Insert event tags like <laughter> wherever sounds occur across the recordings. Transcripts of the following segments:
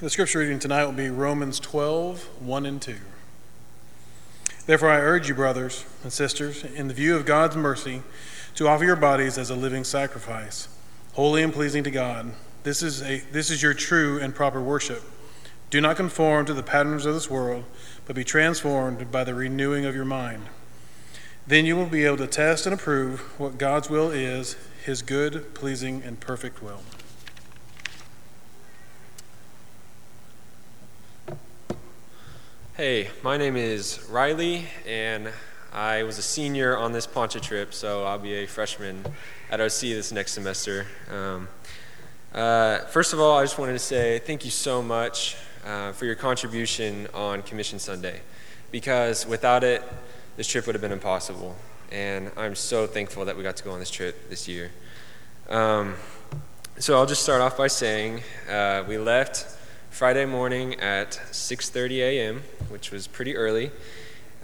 The scripture reading tonight will be Romans 12, 1 and 2. Therefore, I urge you, brothers and sisters, in the view of God's mercy, to offer your bodies as a living sacrifice, holy and pleasing to God. This is, a, this is your true and proper worship. Do not conform to the patterns of this world, but be transformed by the renewing of your mind. Then you will be able to test and approve what God's will is, his good, pleasing, and perfect will. Hey, my name is Riley, and I was a senior on this Poncha trip, so I'll be a freshman at OC this next semester. Um, uh, first of all, I just wanted to say thank you so much uh, for your contribution on Commission Sunday, because without it, this trip would have been impossible. And I'm so thankful that we got to go on this trip this year. Um, so I'll just start off by saying uh, we left Friday morning at 6:30 a.m., which was pretty early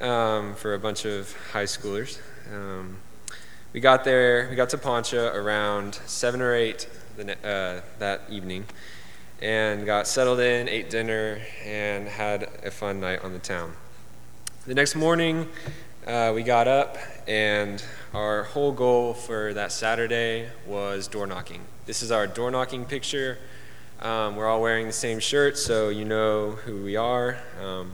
um, for a bunch of high schoolers. Um, we got there. We got to Poncha around seven or eight uh, that evening, and got settled in, ate dinner, and had a fun night on the town. The next morning, uh, we got up, and our whole goal for that Saturday was door knocking. This is our door knocking picture. Um, we're all wearing the same shirt, so you know who we are. Um,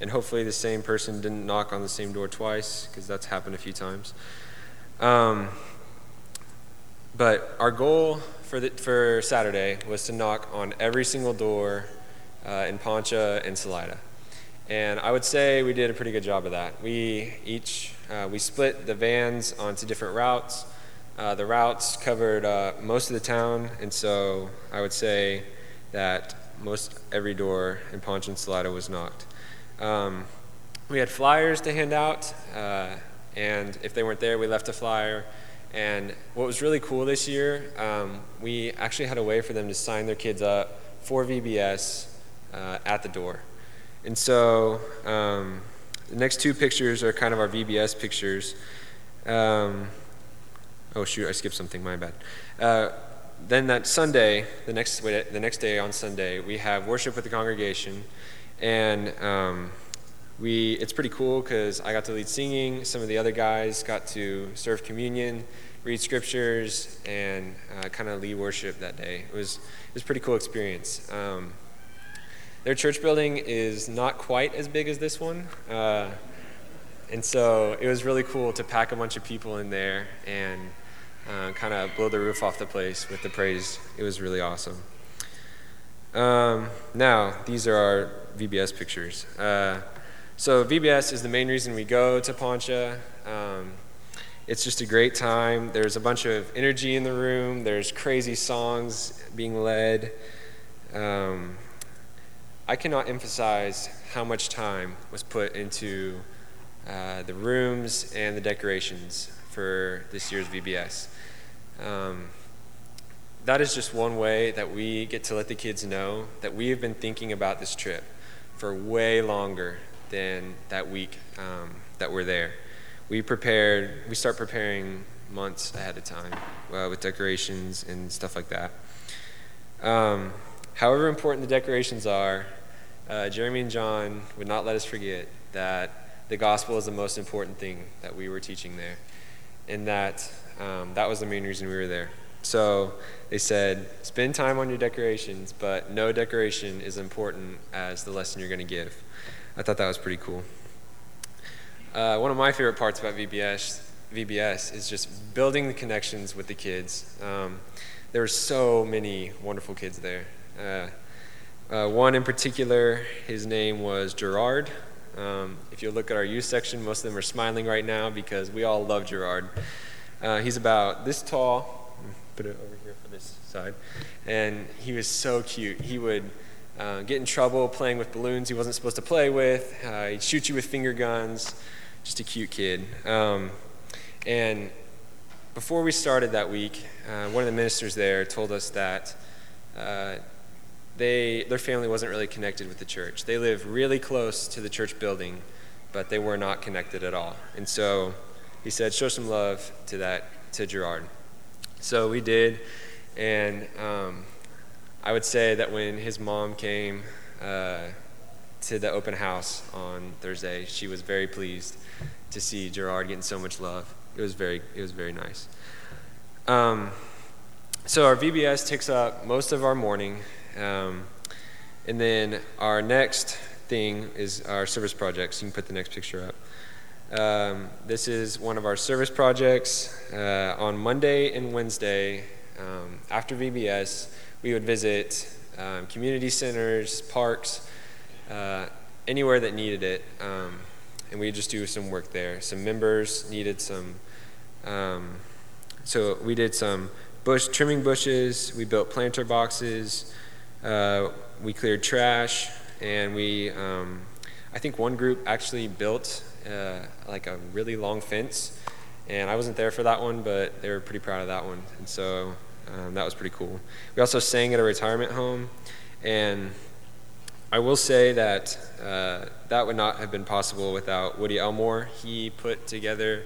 and hopefully, the same person didn't knock on the same door twice, because that's happened a few times. Um, but our goal for, the, for Saturday was to knock on every single door uh, in Poncha and Salida. And I would say we did a pretty good job of that. We each uh, we split the vans onto different routes. Uh, the routes covered uh, most of the town, and so I would say that most every door in Poncha and Salida was knocked. Um, we had flyers to hand out, uh, and if they weren't there, we left a flyer. And what was really cool this year, um, we actually had a way for them to sign their kids up for VBS uh, at the door. And so um, the next two pictures are kind of our VBS pictures. Um, Oh shoot, I skipped something. My bad. Uh, then that Sunday, the next wait, the next day on Sunday, we have worship with the congregation, and um, we it's pretty cool because I got to lead singing. Some of the other guys got to serve communion, read scriptures, and uh, kind of lead worship that day. It was it was a pretty cool experience. Um, their church building is not quite as big as this one. Uh, and so it was really cool to pack a bunch of people in there and uh, kind of blow the roof off the place with the praise. It was really awesome. Um, now, these are our VBS pictures. Uh, so, VBS is the main reason we go to Poncha. Um, it's just a great time. There's a bunch of energy in the room, there's crazy songs being led. Um, I cannot emphasize how much time was put into uh, the rooms and the decorations for this year's VBS. Um, that is just one way that we get to let the kids know that we have been thinking about this trip for way longer than that week um, that we're there. We prepared, we start preparing months ahead of time uh, with decorations and stuff like that. Um, however important the decorations are, uh, Jeremy and John would not let us forget that the gospel is the most important thing that we were teaching there, and that um, that was the main reason we were there. So they said, spend time on your decorations, but no decoration is important as the lesson you're going to give. I thought that was pretty cool. Uh, one of my favorite parts about VBS, VBS is just building the connections with the kids. Um, there were so many wonderful kids there. Uh, uh, one in particular, his name was Gerard. Um, if you look at our youth section, most of them are smiling right now because we all love Gerard. Uh, he's about this tall. Put it over here for this side. And he was so cute. He would uh, get in trouble playing with balloons he wasn't supposed to play with. Uh, he'd shoot you with finger guns. Just a cute kid. Um, and before we started that week, uh, one of the ministers there told us that uh, they, their family wasn't really connected with the church. They live really close to the church building, but they were not connected at all. And so he said, show some love to that, to Gerard. So we did, and um, I would say that when his mom came uh, to the open house on Thursday, she was very pleased to see Gerard getting so much love. It was very, it was very nice. Um, so our VBS takes up most of our morning, um, and then our next thing is our service projects. You can put the next picture up. Um, this is one of our service projects. Uh, on Monday and Wednesday, um, after VBS, we would visit um, community centers, parks, uh, anywhere that needed it, um, and we just do some work there. Some members needed some, um, so we did some bush trimming bushes. We built planter boxes. Uh, we cleared trash, and we. Um, I think one group actually built uh, like a really long fence, and I wasn't there for that one, but they were pretty proud of that one, and so um, that was pretty cool. We also sang at a retirement home, and I will say that uh, that would not have been possible without Woody Elmore. He put together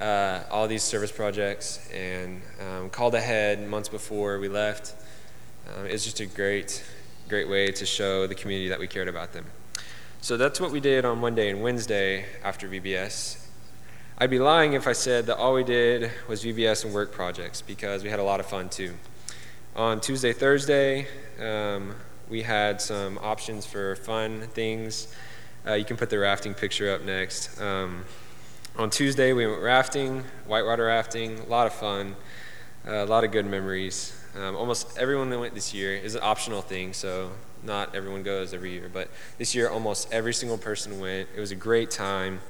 uh, all these service projects and um, called ahead months before we left. Um, it was just a great, great way to show the community that we cared about them. So that's what we did on Monday and Wednesday after VBS. I'd be lying if I said that all we did was VBS and work projects because we had a lot of fun too. On Tuesday, Thursday, um, we had some options for fun things. Uh, you can put the rafting picture up next. Um, on Tuesday, we went rafting, whitewater rafting, a lot of fun, uh, a lot of good memories. Um, almost everyone that went this year is an optional thing, so not everyone goes every year, but this year almost every single person went. It was a great time.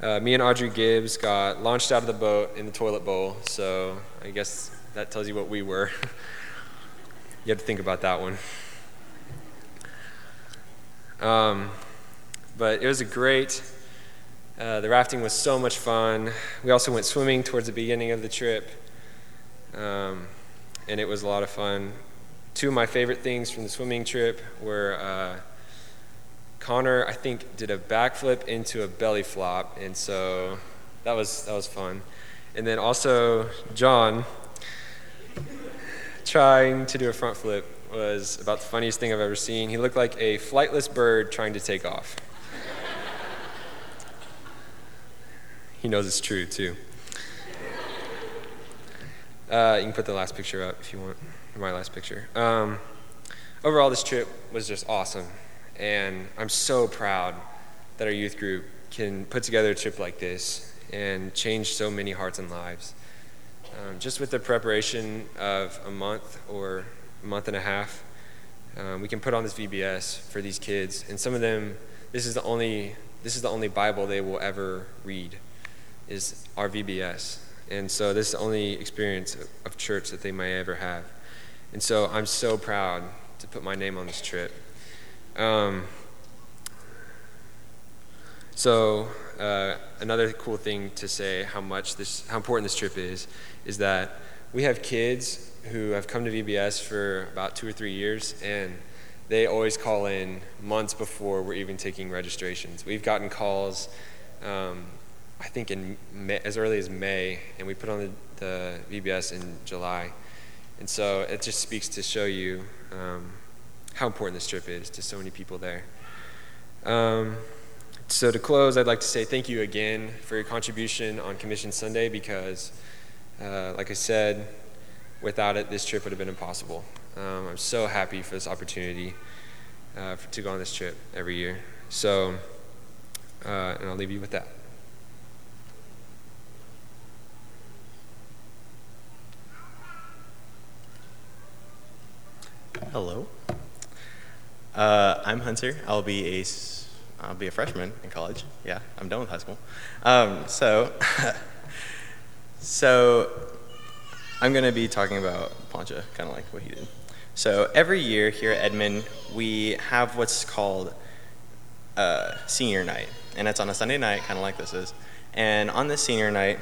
Uh, me and Audrey Gibbs got launched out of the boat in the toilet bowl, so I guess that tells you what we were. <laughs> you have to think about that one. Um, but it was a great, uh, the rafting was so much fun. We also went swimming towards the beginning of the trip, um, and it was a lot of fun two of my favorite things from the swimming trip were uh, Connor, I think, did a backflip into a belly flop, and so that was that was fun. And then also John trying to do a front flip was about the funniest thing I've ever seen. He looked like a flightless bird trying to take off. <laughs> he knows it's true too. Uh, you can put the last picture up if you want my last picture. Um, overall, this trip was just awesome, and I'm so proud that our youth group can put together a trip like this and change so many hearts and lives. Um, just with the preparation of a month or a month and a half, um, we can put on this VBS for these kids, and some of them, this is the only this is the only Bible they will ever read, is our VBS, and so this is the only experience of church that they may ever have. And so I'm so proud to put my name on this trip. Um, so uh, another cool thing to say how much this, how important this trip is, is that we have kids who have come to VBS for about two or three years, and they always call in months before we're even taking registrations. We've gotten calls, um, I think in May, as early as May, and we put on the, the VBS in July. And so it just speaks to show you um, how important this trip is to so many people there. Um, so to close, I'd like to say thank you again for your contribution on Commission Sunday because, uh, like I said, without it, this trip would have been impossible. Um, I'm so happy for this opportunity uh, for, to go on this trip every year. So, uh, and I'll leave you with that. Hello. Uh, I'm Hunter. I'll be a I'll be a freshman in college. Yeah, I'm done with high school. Um, so <laughs> so I'm going to be talking about Poncha, kind of like what he did. So every year here at Edmond, we have what's called uh, senior night, and it's on a Sunday night, kind of like this is. And on this senior night,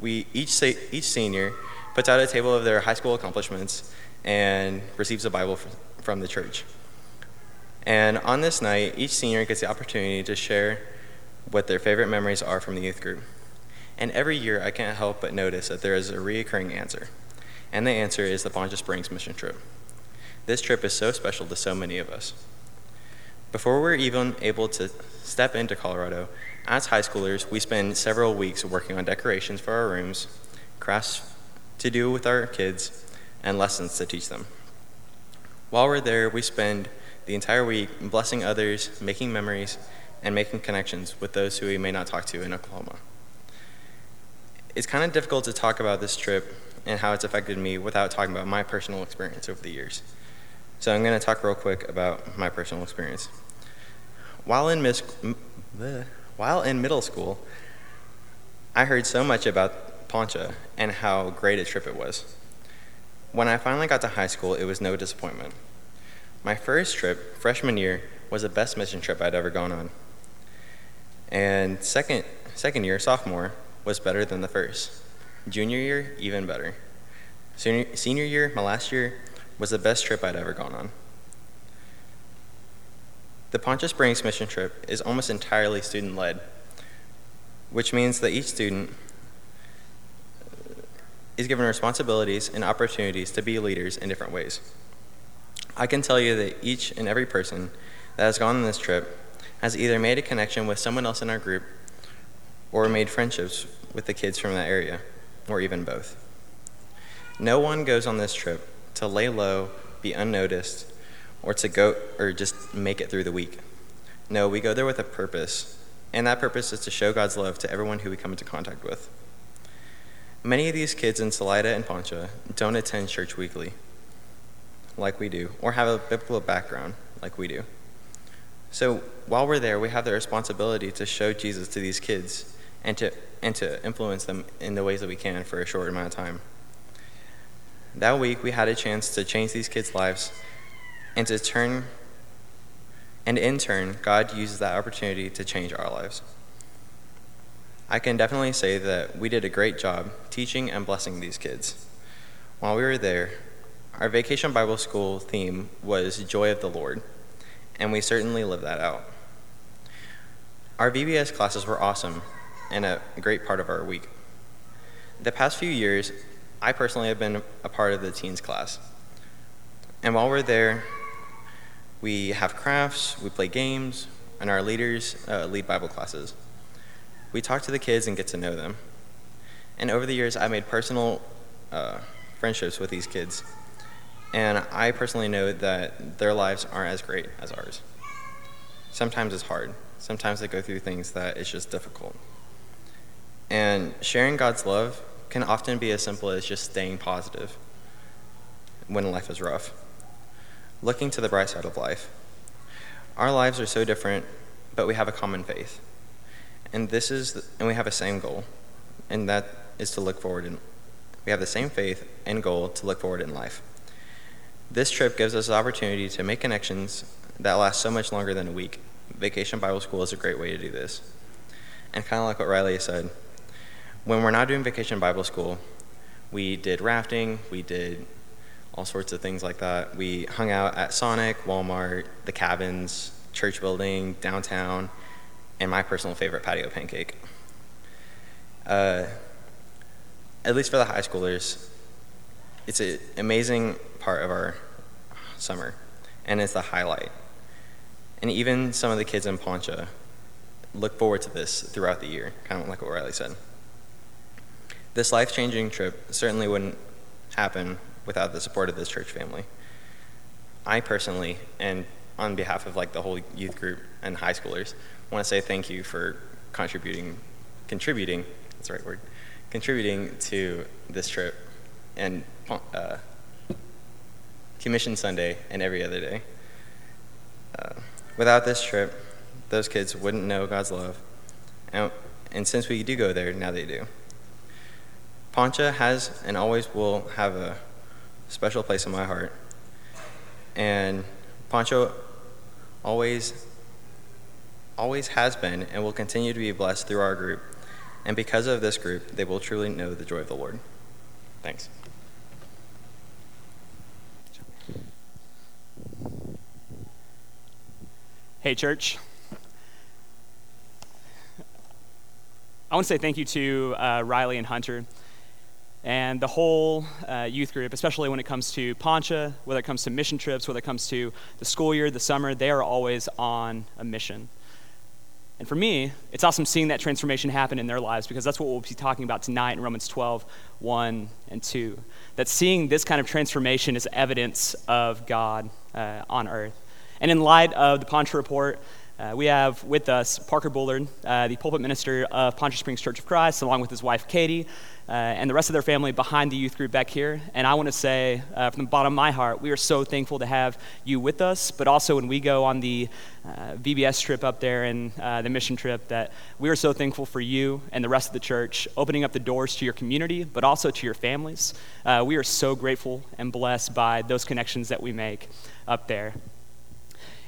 we each each senior puts out a table of their high school accomplishments and receives a Bible from the church. And on this night, each senior gets the opportunity to share what their favorite memories are from the youth group. And every year, I can't help but notice that there is a reoccurring answer. And the answer is the Poncha Springs mission trip. This trip is so special to so many of us. Before we're even able to step into Colorado, as high schoolers, we spend several weeks working on decorations for our rooms, crafts to do with our kids, and lessons to teach them. While we're there, we spend the entire week blessing others, making memories, and making connections with those who we may not talk to in Oklahoma. It's kind of difficult to talk about this trip and how it's affected me without talking about my personal experience over the years. So I'm going to talk real quick about my personal experience. While in, mis- while in middle school, I heard so much about Poncha and how great a trip it was. When I finally got to high school, it was no disappointment. My first trip, freshman year, was the best mission trip I'd ever gone on. And second, second year, sophomore, was better than the first. Junior year, even better. Senior, senior year, my last year, was the best trip I'd ever gone on. The Poncha Springs mission trip is almost entirely student led, which means that each student is given responsibilities and opportunities to be leaders in different ways. I can tell you that each and every person that has gone on this trip has either made a connection with someone else in our group or made friendships with the kids from that area, or even both. No one goes on this trip to lay low, be unnoticed, or to go or just make it through the week. No, we go there with a purpose, and that purpose is to show God's love to everyone who we come into contact with. Many of these kids in Salida and Poncha don't attend church weekly like we do, or have a biblical background like we do. So while we're there, we have the responsibility to show Jesus to these kids and to, and to influence them in the ways that we can for a short amount of time. That week, we had a chance to change these kids' lives and to turn, and in turn, God uses that opportunity to change our lives. I can definitely say that we did a great job teaching and blessing these kids. While we were there, our Vacation Bible School theme was Joy of the Lord, and we certainly lived that out. Our VBS classes were awesome and a great part of our week. The past few years, I personally have been a part of the teens class. And while we're there, we have crafts, we play games, and our leaders uh, lead Bible classes. We talk to the kids and get to know them. And over the years, I made personal uh, friendships with these kids. And I personally know that their lives aren't as great as ours. Sometimes it's hard. Sometimes they go through things that it's just difficult. And sharing God's love can often be as simple as just staying positive when life is rough. Looking to the bright side of life. Our lives are so different, but we have a common faith. And this is the, and we have a same goal, and that is to look forward in we have the same faith and goal to look forward in life. This trip gives us the opportunity to make connections that last so much longer than a week. Vacation Bible School is a great way to do this. And kind of like what Riley said, when we're not doing Vacation Bible School, we did rafting, we did all sorts of things like that. We hung out at Sonic, Walmart, the cabins, church building, downtown, and my personal favorite, Patio Pancake. Uh, at least for the high schoolers, it's an amazing part of our summer, and it's the highlight. And even some of the kids in Poncha look forward to this throughout the year, kind of like what Riley said. This life changing trip certainly wouldn't happen without the support of this church family. I personally, and on behalf of like the whole youth group and high schoolers, want to say thank you for contributing, contributing, that's the right word, contributing to this trip and uh, Commission Sunday and every other day. Uh, without this trip, those kids wouldn't know God's love. And, and since we do go there, now they do. Poncha has and always will have a special place in my heart. And Poncha always always has been and will continue to be blessed through our group. And because of this group, they will truly know the joy of the Lord. Thanks. Hey, church. I want to say thank you to uh, Riley and Hunter. And the whole uh, youth group, especially when it comes to Poncha, whether it comes to mission trips, whether it comes to the school year, the summer, they are always on a mission. And for me, it's awesome seeing that transformation happen in their lives because that's what we'll be talking about tonight in Romans 12, 1 and 2. That seeing this kind of transformation is evidence of God uh, on earth. And in light of the Poncha report, uh, we have with us Parker Bullard, uh, the pulpit minister of Poncha Springs Church of Christ, along with his wife Katie, uh, and the rest of their family behind the youth group back here. And I want to say, uh, from the bottom of my heart, we are so thankful to have you with us, but also when we go on the uh, VBS trip up there and uh, the mission trip, that we are so thankful for you and the rest of the church opening up the doors to your community, but also to your families. we are so grateful and blessed by those connections that we make up there.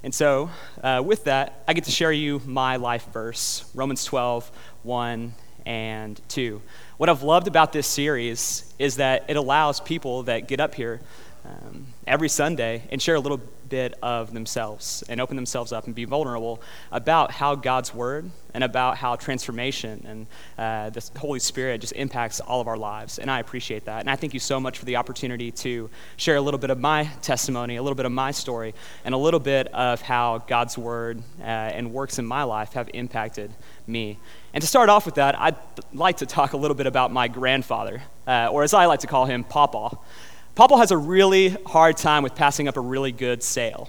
And so, uh, with that, I get to share you my life verse Romans 12, 1 and 2. What I've loved about this series is that it allows people that get up here um, every Sunday and share a little bit of themselves and open themselves up and be vulnerable about how God's Word and about how transformation and uh, the Holy Spirit just impacts all of our lives. And I appreciate that. And I thank you so much for the opportunity to share a little bit of my testimony, a little bit of my story, and a little bit of how God's Word uh, and works in my life have impacted me. And to start off with that, I'd like to talk a little bit about my grandfather, uh, or as I like to call him, Papa. Papa has a really hard time with passing up a really good sale.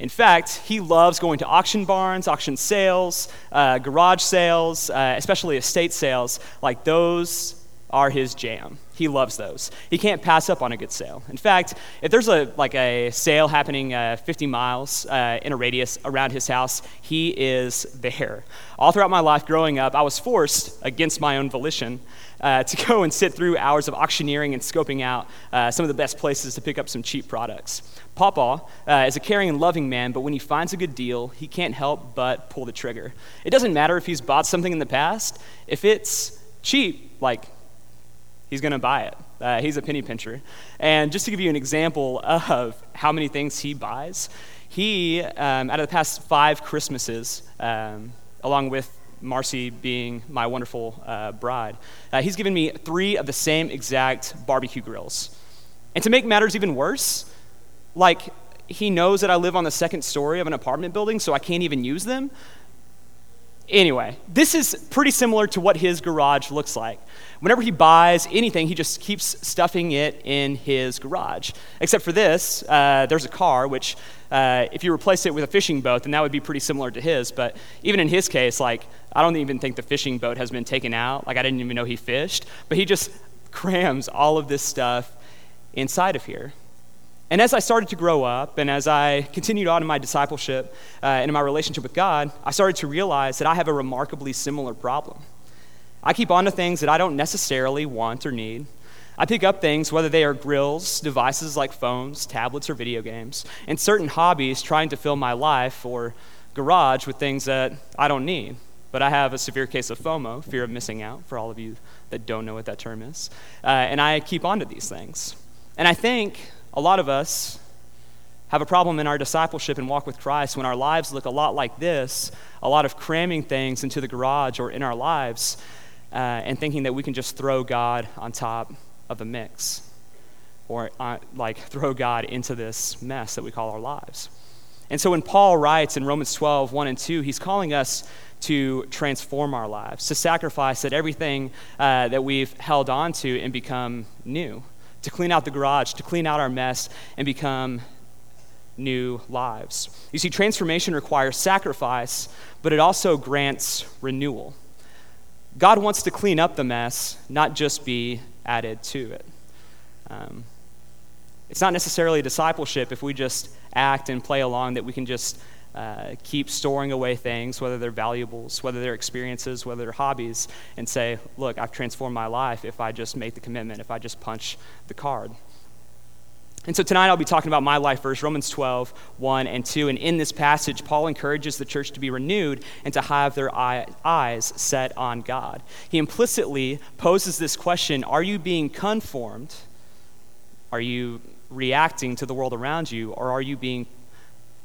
In fact, he loves going to auction barns, auction sales, uh, garage sales, uh, especially estate sales. Like those are his jam. He loves those. He can't pass up on a good sale. In fact, if there's a like a sale happening uh, 50 miles uh, in a radius around his house, he is there. All throughout my life growing up, I was forced against my own volition uh, to go and sit through hours of auctioneering and scoping out uh, some of the best places to pick up some cheap products. Papa uh, is a caring and loving man, but when he finds a good deal, he can't help but pull the trigger. It doesn't matter if he's bought something in the past, if it's cheap, like, he's going to buy it. Uh, he's a penny pincher. And just to give you an example of how many things he buys, he, um, out of the past five Christmases, um, along with Marcy being my wonderful uh, bride, uh, he's given me three of the same exact barbecue grills. And to make matters even worse, like he knows that I live on the second story of an apartment building, so I can't even use them. Anyway, this is pretty similar to what his garage looks like. Whenever he buys anything, he just keeps stuffing it in his garage. Except for this, uh, there's a car, which uh, if you replace it with a fishing boat, then that would be pretty similar to his. But even in his case, like, I don't even think the fishing boat has been taken out. Like, I didn't even know he fished. But he just <laughs> crams all of this stuff inside of here. And as I started to grow up and as I continued on in my discipleship uh, and in my relationship with God, I started to realize that I have a remarkably similar problem. I keep on to things that I don't necessarily want or need. I pick up things, whether they are grills, devices like phones, tablets, or video games, and certain hobbies trying to fill my life or garage with things that I don't need. But I have a severe case of FOMO, fear of missing out, for all of you that don't know what that term is. Uh, and I keep on to these things. And I think a lot of us have a problem in our discipleship and walk with Christ when our lives look a lot like this a lot of cramming things into the garage or in our lives uh, and thinking that we can just throw God on top of the mix or uh, like throw God into this mess that we call our lives. And so when Paul writes in Romans 12, 1 and 2, he's calling us to transform our lives, to sacrifice that everything uh, that we've held on to and become new, to clean out the garage, to clean out our mess and become new lives. You see, transformation requires sacrifice, but it also grants renewal. God wants to clean up the mess, not just be added to it. Um, it's not necessarily discipleship if we just act and play along that we can just uh, keep storing away things, whether they're valuables, whether they're experiences, whether they're hobbies, and say, look, I've transformed my life if I just make the commitment, if I just punch the card. And so tonight I'll be talking about my life verse, Romans 12, 1 and 2. And in this passage, Paul encourages the church to be renewed and to have their eyes set on God. He implicitly poses this question Are you being conformed? Are you reacting to the world around you? Or are you being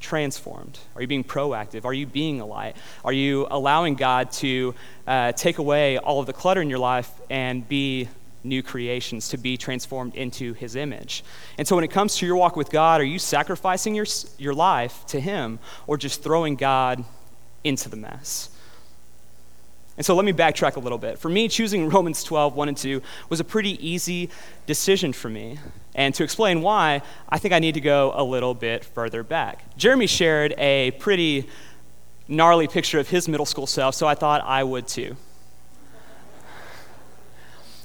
transformed? Are you being proactive? Are you being a light? Are you allowing God to uh, take away all of the clutter in your life and be new creations to be transformed into his image. And so when it comes to your walk with God, are you sacrificing your, your life to him or just throwing God into the mess? And so let me backtrack a little bit. For me, choosing <laughs> Romans 12, 1 and 2 was a pretty easy decision for me. And to explain why, I think I need to go a little bit further back. Jeremy shared a pretty gnarly picture of his middle school self, so I thought I would too.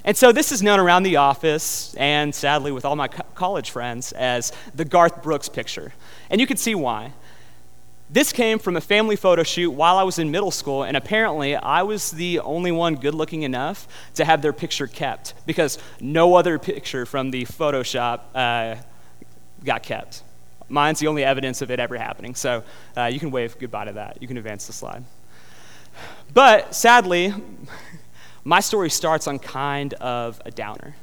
And so this is known around the office and sadly with all my co- college friends as the Garth Brooks picture. And you can see why. This came from a family photo shoot while I was in middle school, and apparently I was the only one good looking enough to have their picture kept because no other picture from the photo shoot uh, got kept. Mine's the only evidence of it ever happening, so uh, you can wave goodbye to that. You can advance the slide. But sadly, my story starts on kind of a downer.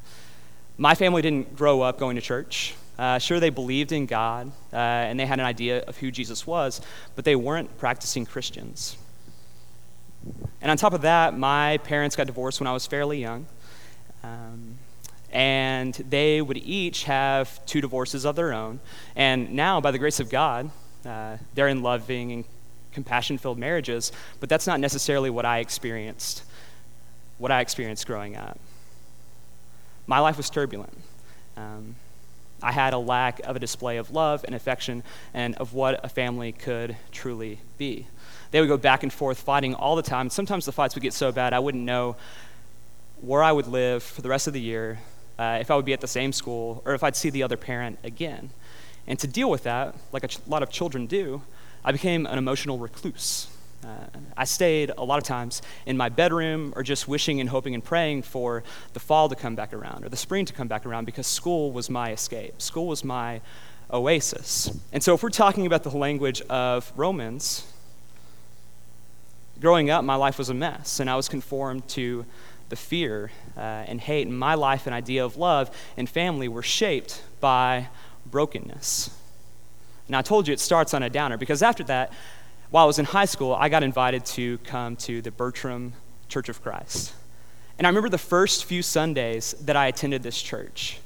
My family didn't grow up going to church. Uh, sure, they believed in God uh, and they had an idea of who Jesus was, but they weren't practicing Christians. And on top of that, my parents got divorced when I was fairly young. Um, and they would each have two divorces of their own. And now, by the grace of God, uh, they're in loving and compassion filled marriages, but that's not necessarily what I experienced, what I experienced growing up. My life was turbulent. Um, I had a lack of a display of love and affection and of what a family could truly be. They would go back and forth fighting all the time. Sometimes the fights would get so bad I wouldn't know where I would live for the rest of the year, uh, if I would be at the same school, or if I'd see the other parent again. And to deal with that, like a ch- lot of children do, I became an emotional recluse. Uh, I stayed a lot of times in my bedroom or just wishing and hoping and praying for the fall to come back around or the spring to come back around because school was my escape. School was my oasis. And so, if we're talking about the language of Romans, growing up, my life was a mess, and I was conformed to the fear uh, and hate. And my life and idea of love and family were shaped by brokenness. Now, I told you it starts on a downer because after that, while I was in high school, I got invited to come to the Bertram Church of Christ. And I remember the first few Sundays that I attended this church.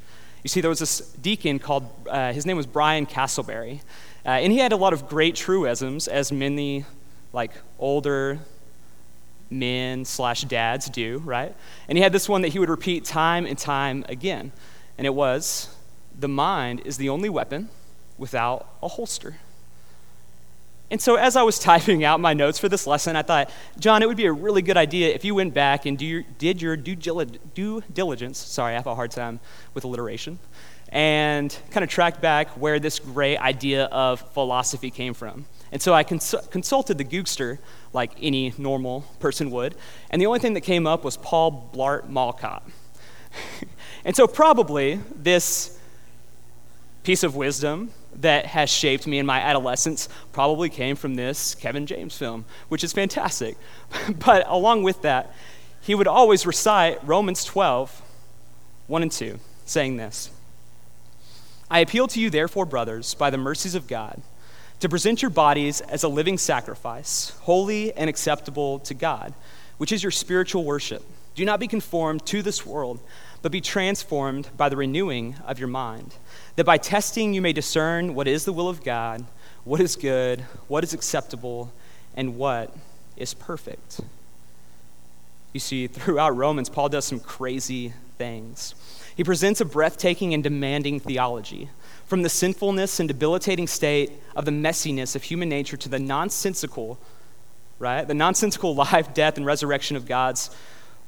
You see, there was this deacon called, uh, his name was Brian Castleberry. Uh, and he had a lot of great truisms, as many like older men slash dads do, right? And he had this one that he would repeat time and time again. And it was, the mind is the only weapon without a holster. And so, as I was <laughs> typing out my notes for this lesson, I thought, John, it would be a really good idea if you went back and your, did your due, diligence. Sorry, I have a hard time with alliteration. And kind of tracked back where this great idea of philosophy came from. And so I cons- consulted the Googster, like any normal person would. And the only thing that came up was Paul Blart Mall <laughs> and so, probably, this piece of wisdom that has shaped me in my adolescence probably came from this Kevin James film, which is fantastic. <laughs> but along with that, he would always recite Romans 12, 1 and 2, saying this I appeal to you, therefore, brothers, by the mercies of God, to present your bodies as a living sacrifice, holy and acceptable to God, which is your spiritual worship. Do not be conformed to this world, but be transformed by the renewing of your mind that by testing you may discern what is the will of God, what is good, what is acceptable, and what is perfect. You see, throughout Romans, Paul does some crazy things. He presents a breathtaking and demanding theology from the sinfulness and debilitating state of the messiness of human nature to the nonsensical, right? The nonsensical <laughs> life, death, and resurrection of God's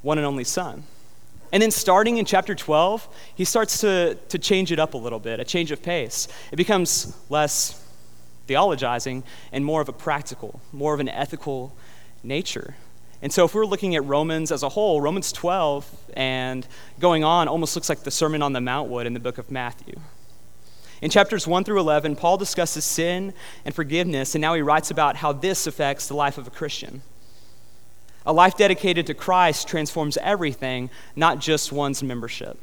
one and only Son. And then starting in chapter 12, he starts to, to change it up a little bit, a change of pace. It becomes less theologizing and more of a practical, more of an ethical nature. And so, if we're looking at Romans as a whole, Romans 12 and going on almost looks like the Sermon on the Mount would in the book of Matthew. In chapters 1 through 11, Paul discusses sin and forgiveness, and now he writes about how this affects the life of a Christian. A life dedicated to Christ transforms everything, not just one's membership.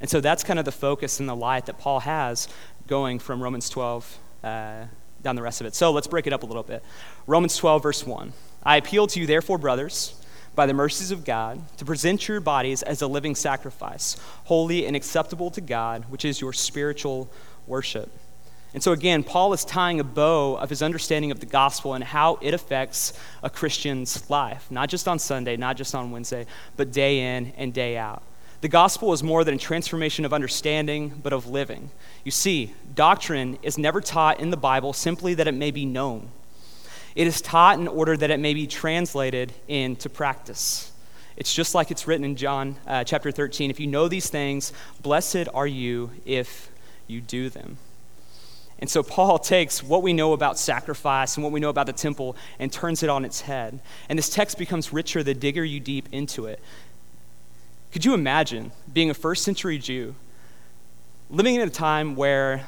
And so that's kind of the focus and the light that Paul has going from Romans 12 uh, down the rest of it. So let's break it up a little bit. Romans 12, verse 1. I appeal to you, therefore, brothers, by the mercies of God, to present your bodies as a living sacrifice, holy and acceptable to God, which is your spiritual worship. And so, again, Paul is tying a bow of his understanding of the gospel and how it affects a Christian's life, not just on Sunday, not just on Wednesday, but day in and day out. The gospel is more than a transformation of understanding, but of living. You see, doctrine is never taught in the Bible simply that it may be known, it is taught in order that it may be translated into practice. It's just like it's written in John uh, chapter 13. If you know these things, blessed are you if you do them. And so Paul takes what we know about sacrifice and what we know about the temple and turns it on its head. And this text becomes richer the digger you deep into it. Could you imagine being a first century Jew living in a time where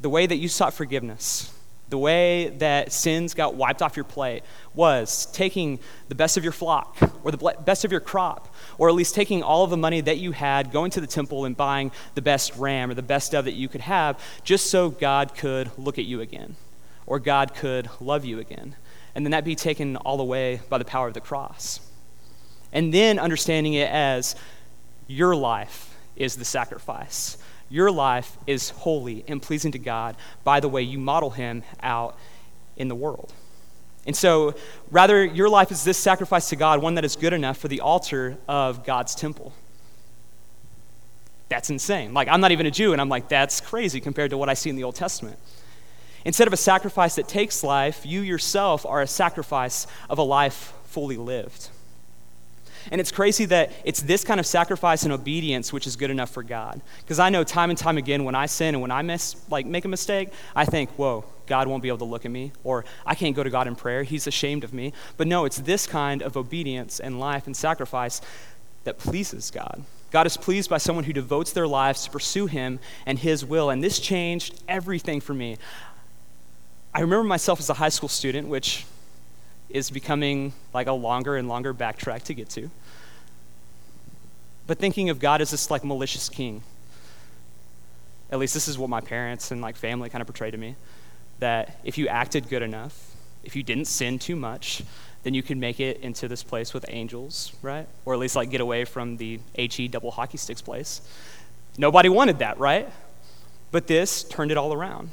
the way that you sought forgiveness, the way that sins got wiped off your plate was taking the best of your flock or the best of your crop, or at least taking all of the money that you had, going to the temple and buying the best ram or the best dove that you could have, just so God could look at you again or God could love you again. And then that be taken all away by the power of the cross. And then understanding it as your life is the sacrifice your life is holy and pleasing to God by the way you model Him out in the world. And so, rather, your life is this sacrifice to God, one that is good enough for the altar of God's temple. That's insane. Like, I'm not even a Jew, and I'm like, that's crazy compared to what I see in the Old Testament. Instead of a sacrifice that takes life, you yourself are a sacrifice of a life fully lived. And it's crazy that it's this kind of sacrifice and obedience which is good enough for God. Because I know time and time again when I sin and when I miss, like make a mistake, I think, whoa, God won't be able to look at me, or I can't go to God in prayer. He's ashamed of me. But no, it's this kind of obedience and life and sacrifice that pleases God. God is pleased by someone who devotes their lives to pursue Him and His will. And this changed everything for me. I remember myself as a high school student, which is becoming like a longer and longer backtrack to get to. But thinking of God as this like malicious king. At least this is what my parents and like family kind of portrayed to me. That if you acted good enough, if you didn't sin too much, then you could make it into this place with angels, right? Or at least like get away from the HE double hockey sticks place. Nobody wanted that, right? But this turned it all around.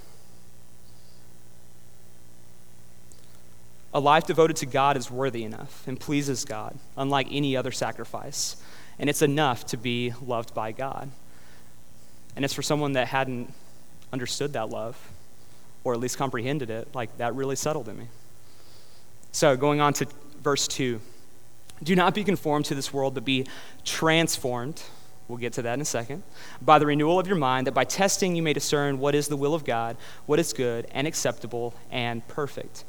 A life devoted to God is worthy enough and pleases God, unlike any other sacrifice. And it's enough to be loved by God. And it's for someone that hadn't understood that love, or at least comprehended it, like that really settled in me. So, going on to verse 2 Do not be conformed to this world, but be transformed. We'll get to that in a second. By the renewal of your mind, that by testing you may discern what is the will of God, what is good and acceptable and perfect.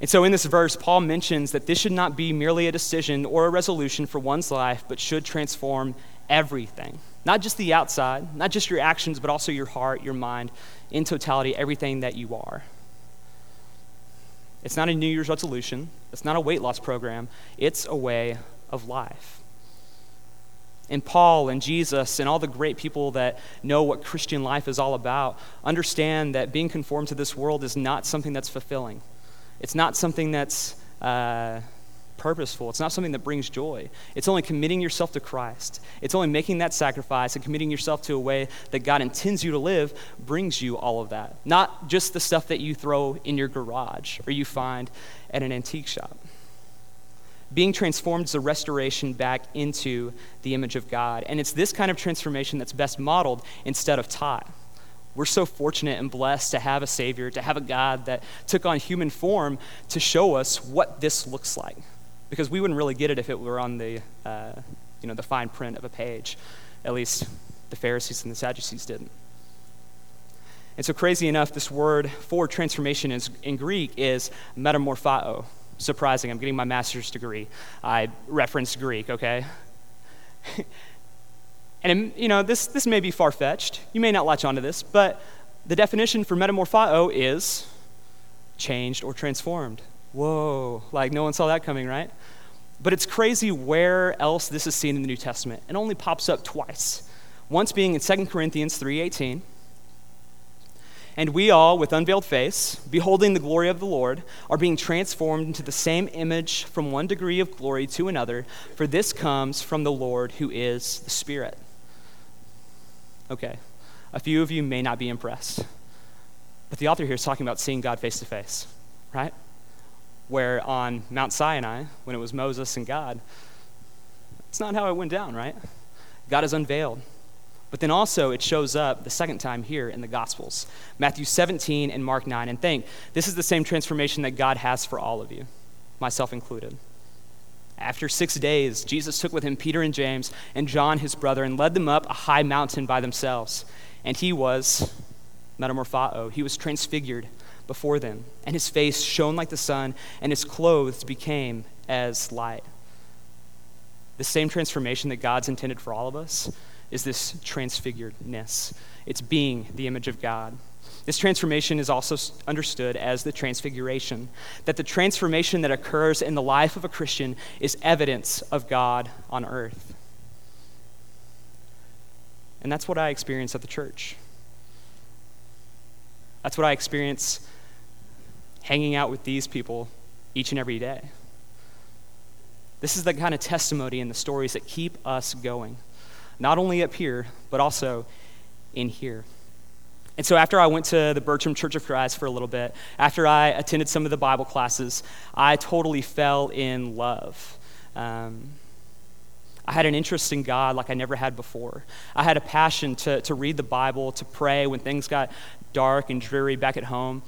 And so in this verse, Paul mentions that this should not be merely a decision or a resolution for one's life, but should transform everything. Not just the outside, not just your actions, but also your heart, your mind, in totality, everything that you are. It's not a New Year's resolution, it's not a weight loss program, it's a way of life. And Paul and Jesus and all the great people that know what Christian life is all about understand that being conformed to this world is not something that's fulfilling. It's not something that's uh, purposeful. It's not something that brings joy. It's only committing yourself to Christ. It's only making that sacrifice and committing yourself to a way that God intends you to live brings you all of that. Not just the stuff that you throw in your garage or you find at an antique shop. Being transformed is a restoration back into the image of God. And it's this kind of transformation that's best modeled instead of taught. We're so fortunate and blessed to have a Savior, to have a God that took on human form to show us what this looks like. Because we wouldn't really get it if it were on the, uh, you know, the fine print of a page. At least the Pharisees and the Sadducees didn't. And so, crazy enough, this word for transformation is, in Greek is metamorphao. Surprising, I'm getting my master's degree. I referenced Greek, okay? <laughs> And, um, you know, this, this may be far fetched. You may not latch onto this, but the definition for metamorpho is changed or transformed. Whoa, like no one saw that coming, right? But it's crazy where else this is seen in the New Testament. It only pops up twice. Once being in 2 Corinthians 3:18, And we all, with unveiled face, beholding the glory of the Lord, are being transformed into the same image from one degree of glory to another, for this comes from the Lord who is the Spirit. Okay, a few of you may not be impressed, but the author here is talking about seeing God face to face, right? Where on Mount Sinai, when it was Moses and God, it's not how it went down, right? God is unveiled. But then also, it shows up the second time here in the Gospels Matthew 17 and Mark 9. And think, this is the same transformation that God has for all of you, myself included. After six days, Jesus took with him Peter and James and John, his brother, and led them up a high mountain by themselves. And he was metamorpho, he was transfigured before them, and his face shone like the sun, and his clothes became as light. The same transformation that God's intended for all of us is this transfiguredness. It's being the image of God. This transformation is also understood as the transfiguration, that the transformation that occurs in the life of a Christian is evidence of God on earth. And that's what I experience at the church. That's what I experience hanging out with these people each and every day. This is the kind of testimony and the stories that keep us going not only up here, but also in here. And so, after I went to the Bertram Church of Christ for a little bit, after I attended some of the Bible classes, I totally fell in love. Um, I had an interest in God like I never had before. I had a passion to, to read the Bible, to pray when things got dark and dreary back at home.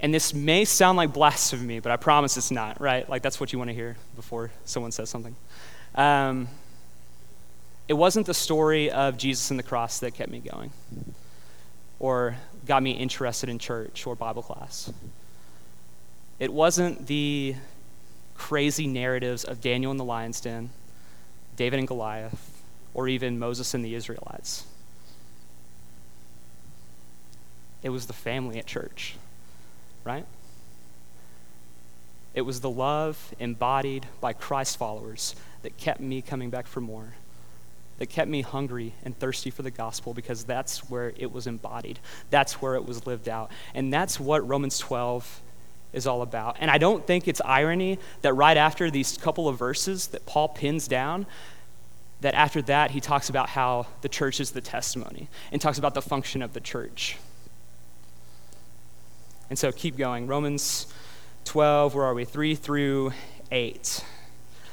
And this may sound like blasphemy, but I promise it's not, right? Like, that's what you want to hear before someone says something. Um, it wasn't the story of Jesus and the cross that kept me going or got me interested in church or Bible class. It wasn't the crazy narratives of Daniel in the lion's den, David and Goliath, or even Moses and the Israelites. It was the family at church, right? It was the love embodied by Christ followers that kept me coming back for more that kept me hungry and thirsty for the gospel because that's where it was embodied. That's where it was lived out. And that's what Romans 12 is all about. And I don't think it's irony that right after these couple of verses that Paul pins down, that after that he talks about how the church is the testimony and talks about the function of the church. And so keep going. Romans 12, where are we? 3 through 8.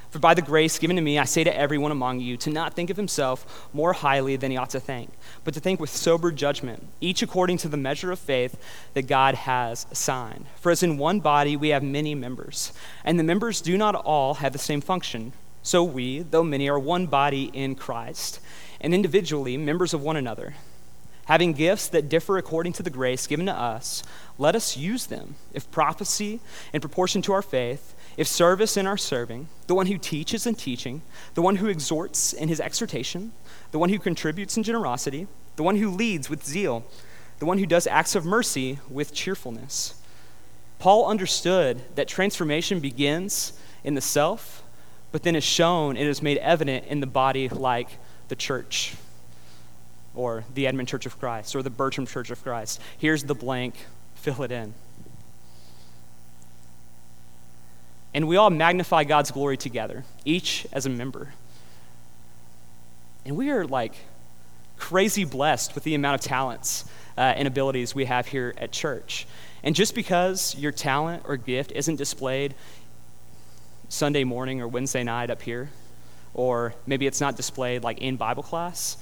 For by the grace given to me, I say to everyone among you to not think of himself more highly than he ought to think, but to think with sober judgment, each according to the measure of faith that God has assigned. For as in one body we have many members, and the members do not all have the same function. So we, though many, are one body in Christ, and individually members of one another. Having gifts that differ according to the grace given to us, let us use them. If prophecy, in proportion to our faith, if service in our serving, the one who teaches in teaching, the one who exhorts in his exhortation, the one who contributes in generosity, the one who leads with zeal, the one who does acts of mercy with cheerfulness. Paul understood that transformation begins in the self, but then is shown, it is made evident in the body like the church, or the Edmond Church of Christ, or the Bertram Church of Christ. Here's the blank, fill it in. And we all magnify God's glory together, each as a member. And we are like crazy blessed with the amount of talents uh, and abilities we have here at church. And just because your talent or gift isn't displayed Sunday morning or Wednesday night up here, or maybe it's not displayed like in Bible class,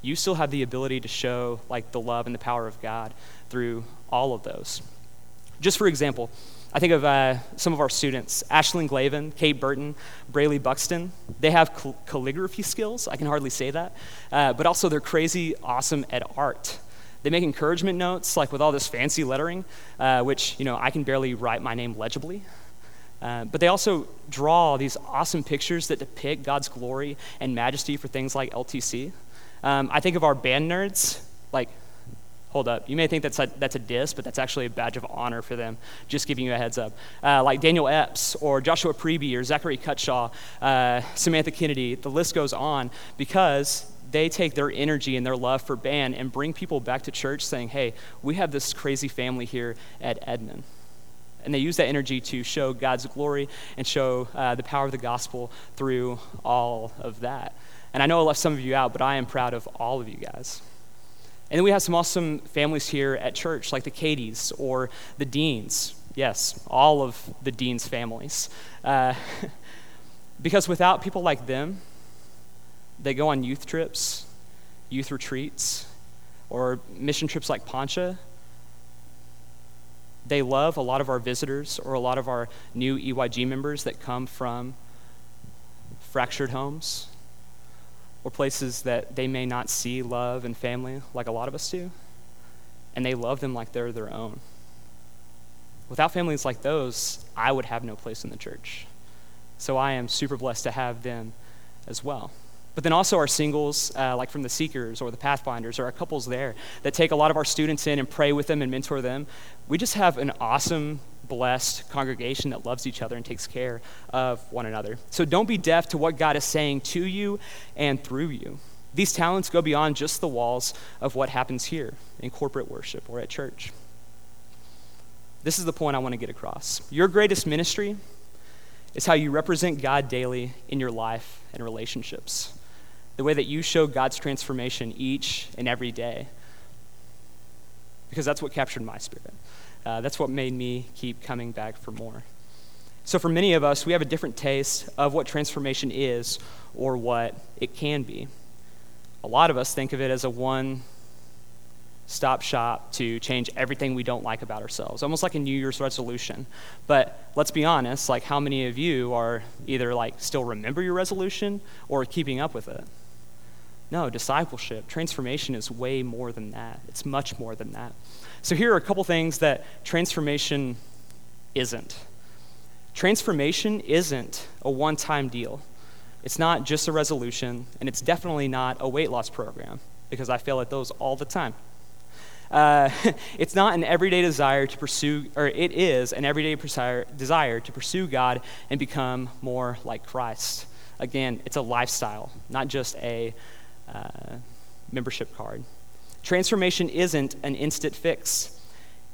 you still have the ability to show like the love and the power of God through all of those. Just for example, I think of uh, some of our students, Ashlyn Glavin, Kate Burton, Braylee Buxton. They have cal- calligraphy skills. I can hardly say that. Uh, but also, they're crazy awesome at art. They make encouragement notes, like with all this fancy lettering, uh, which, you know, I can barely write my name legibly. Uh, but they also draw these awesome pictures that depict God's glory and majesty for things like LTC. Um, I think of our band nerds, like hold up. You may think that's a, that's a diss, but that's actually a badge of honor for them. Just giving you a heads up. Uh, like Daniel Epps or Joshua Preby or Zachary Cutshaw, uh, Samantha Kennedy, the list goes on because they take their energy and their love for band and bring people back to church saying, hey, we have this crazy family here at Edmond. And they use that energy to show God's glory and show uh, the power of the gospel through all of that. And I know I left some of you out, but I am proud of all of you guys. And then we have some awesome families here at church, like the Katie's or the Deans. Yes, all of the Dean's families. Uh, <laughs> because without people like them, they go on youth trips, youth retreats, or mission trips like Poncha. They love a lot of our visitors or a lot of our new EYG members that come from fractured homes or places that they may not see love and family like a lot of us do. And they love them like they're their own. Without families like those, I would have no place in the church. So I am super blessed to have them as well. But then also our singles, uh, like from the Seekers or the Pathfinders, or our couples there that take a lot of our students in and pray with them and mentor them. We just have an awesome, blessed congregation that loves each other and takes care of one another. So don't be deaf to what God is saying to you and through you. These talents go beyond just the walls of what happens here in corporate worship or at church. This is the point I want to get across. Your greatest ministry is how you represent God daily in your life and relationships, the way that you show God's transformation each and every day. Because that's what captured my spirit. Uh, that's what made me keep coming back for more. So, for many of us, we have a different taste of what transformation is or what it can be. A lot of us think of it as a one stop shop to change everything we don't like about ourselves, almost like a New Year's resolution. But let's be honest, like how many of you are either like still remember your resolution or keeping up with it? No, discipleship, transformation is way more than that. It's much more than that. So here are a couple things that transformation isn't. Transformation isn't a one time deal. It's not just a resolution, and it's definitely not a weight loss program because I fail at those all the time. Uh, <laughs> it's not an everyday desire to pursue, or it is an everyday desire, to pursue God and become more like Christ. Again, it's a lifestyle, not just a uh, membership card. Transformation isn't an instant fix.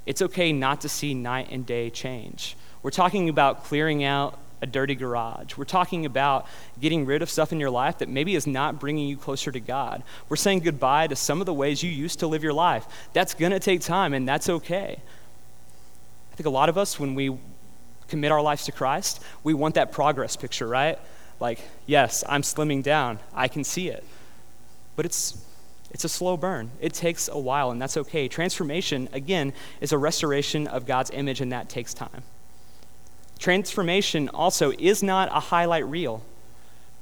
It's okay not to see night and day change. We're talking about clearing out a dirty garage. We're talking about getting rid of stuff in your life that maybe is not bringing you closer to God. We're saying goodbye to some of the ways you used to live your life. That's going to take time, and that's okay. I think a lot of us, when we commit our lives to Christ, we want that progress picture, right? Like, yes, I'm slimming down. I can see it. But it's it's a slow burn. It takes a while, and that's okay. Transformation, again, is a restoration of God's image, and that takes time. Transformation also is not a highlight reel.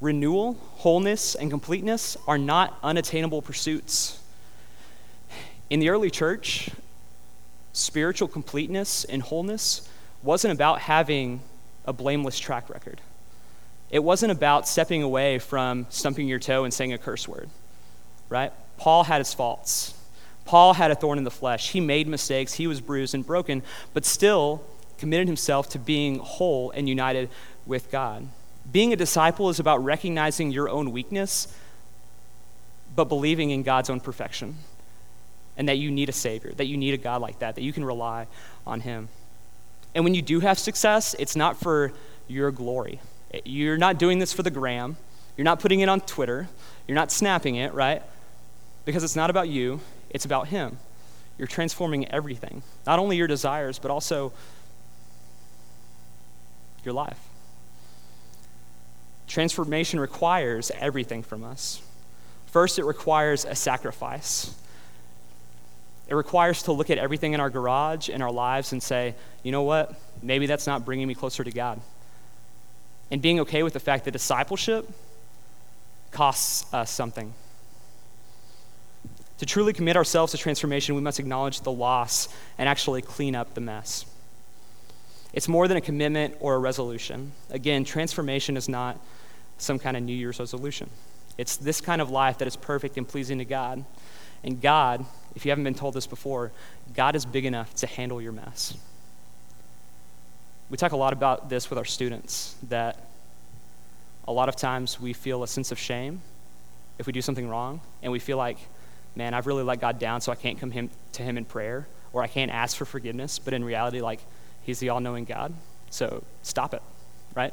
Renewal, wholeness, and completeness are not unattainable pursuits. In the early church, spiritual completeness and wholeness wasn't about having a blameless track record. It wasn't about stepping away from stumping your toe and saying a curse word, right? Paul had his faults. Paul had a thorn in the flesh. He made mistakes. He was bruised and broken, but still, committed himself to being whole and united with God. Being a disciple is about recognizing your own weakness, but believing in God's own perfection. And that you need a Savior, that you need a God like that, that you can rely on Him. And when you do have success, it's not for your glory. You're not doing this for the gram. You're not putting it on Twitter. You're not snapping it, right? Because it's not about you, it's about Him. You're transforming everything, not only your desires, but also your life. Transformation requires everything from us. First, it requires a sacrifice. It requires to look at everything in our garage, in our lives, and say, you know what? Maybe that's not bringing me closer to God. And being okay with the fact that discipleship costs us something. To truly commit ourselves to transformation, we must acknowledge the loss and actually clean up the mess. It's more than a commitment or a resolution. Again, transformation is not some kind of New Year's resolution. It's this kind of life that is perfect and pleasing to God. And God, if you haven't been told this before, God is big enough to handle your mess. We talk a lot about this with our students that a lot of times we feel a sense of shame if we do something wrong and we feel like, man, I've really let God down, so I can't come him, to Him in prayer, or I can't ask for forgiveness, but in reality, like, He's the all knowing God. So stop it, right?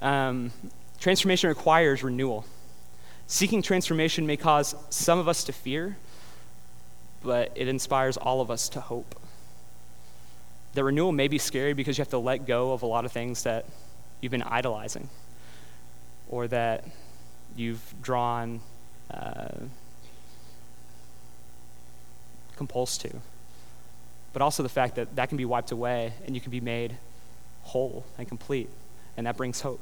Um, transformation requires renewal. Seeking transformation may cause some of us to fear, but it inspires all of us to hope. The renewal may be scary because you have to let go of a lot of things that you've been idolizing or that you've drawn uh, compulsed to. But also the fact that that can be wiped away and you can be made whole and complete, and that brings hope.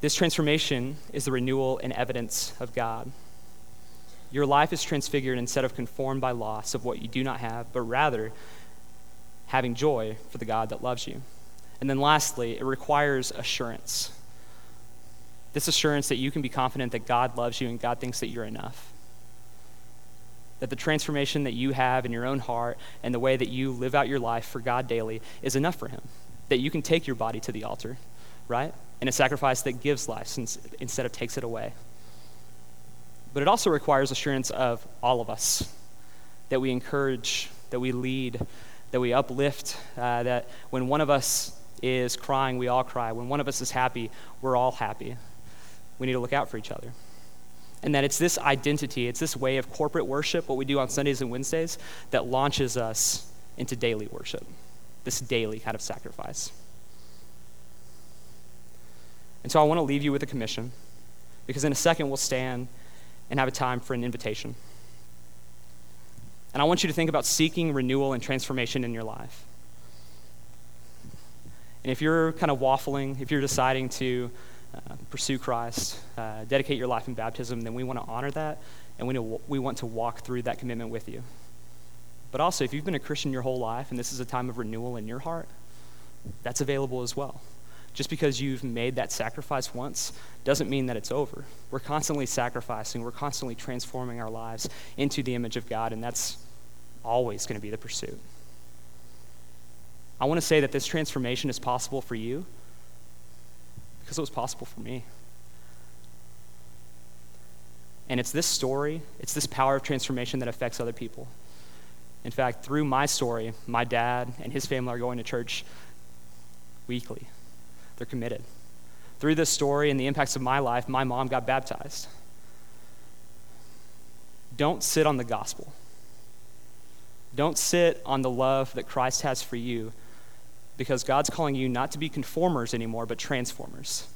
This transformation is the renewal and evidence of God. Your life is transfigured instead of conformed by loss of what you do not have, but rather having joy for the God that loves you. And then lastly, it requires assurance. This assurance that you can be confident that God loves you and God thinks that you're enough. That the transformation that you have in your own heart and the way that you live out your life for God daily is enough for Him. That you can take your body to the altar, right? And a sacrifice that gives life instead of takes it away. But it also requires assurance of all of us that we encourage, that we lead, that we uplift, uh, that when one of us is crying, we all cry. When one of us is happy, we're all happy. We need to look out for each other. And that it's this identity, it's this way of corporate worship, what we do on Sundays and Wednesdays, that launches us into daily worship, this daily kind of sacrifice. And so I want to leave you with a commission, because in a second we'll stand and have a time for an invitation. And I want you to think about seeking renewal and transformation in your life. And if you're kind of waffling, if you're deciding to uh, pursue Christ, uh, dedicate your life in baptism, then we want to honor that and we, know, we want to walk through that commitment with you. But also, if you've been a Christian your whole life and this is a time of renewal in your heart, that's available as well. Just because you've made that sacrifice once doesn't mean that it's over. We're constantly sacrificing, we're constantly transforming our lives into the image of God, and that's always going to be the pursuit. I want to say that this transformation is possible for you because it was possible for me. And it's this story, it's this power of transformation that affects other people. In fact, through my story, my dad and his family are going to church weekly. They're committed. Through this story and the impacts of my life, my mom got baptized. Don't sit on the gospel. Don't sit on the love that Christ has for you because God's calling you not to be conformers anymore, but transformers.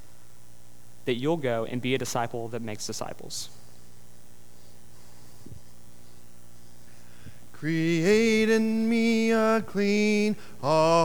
That you'll go and be a disciple that makes disciples. Create in me a clean heart.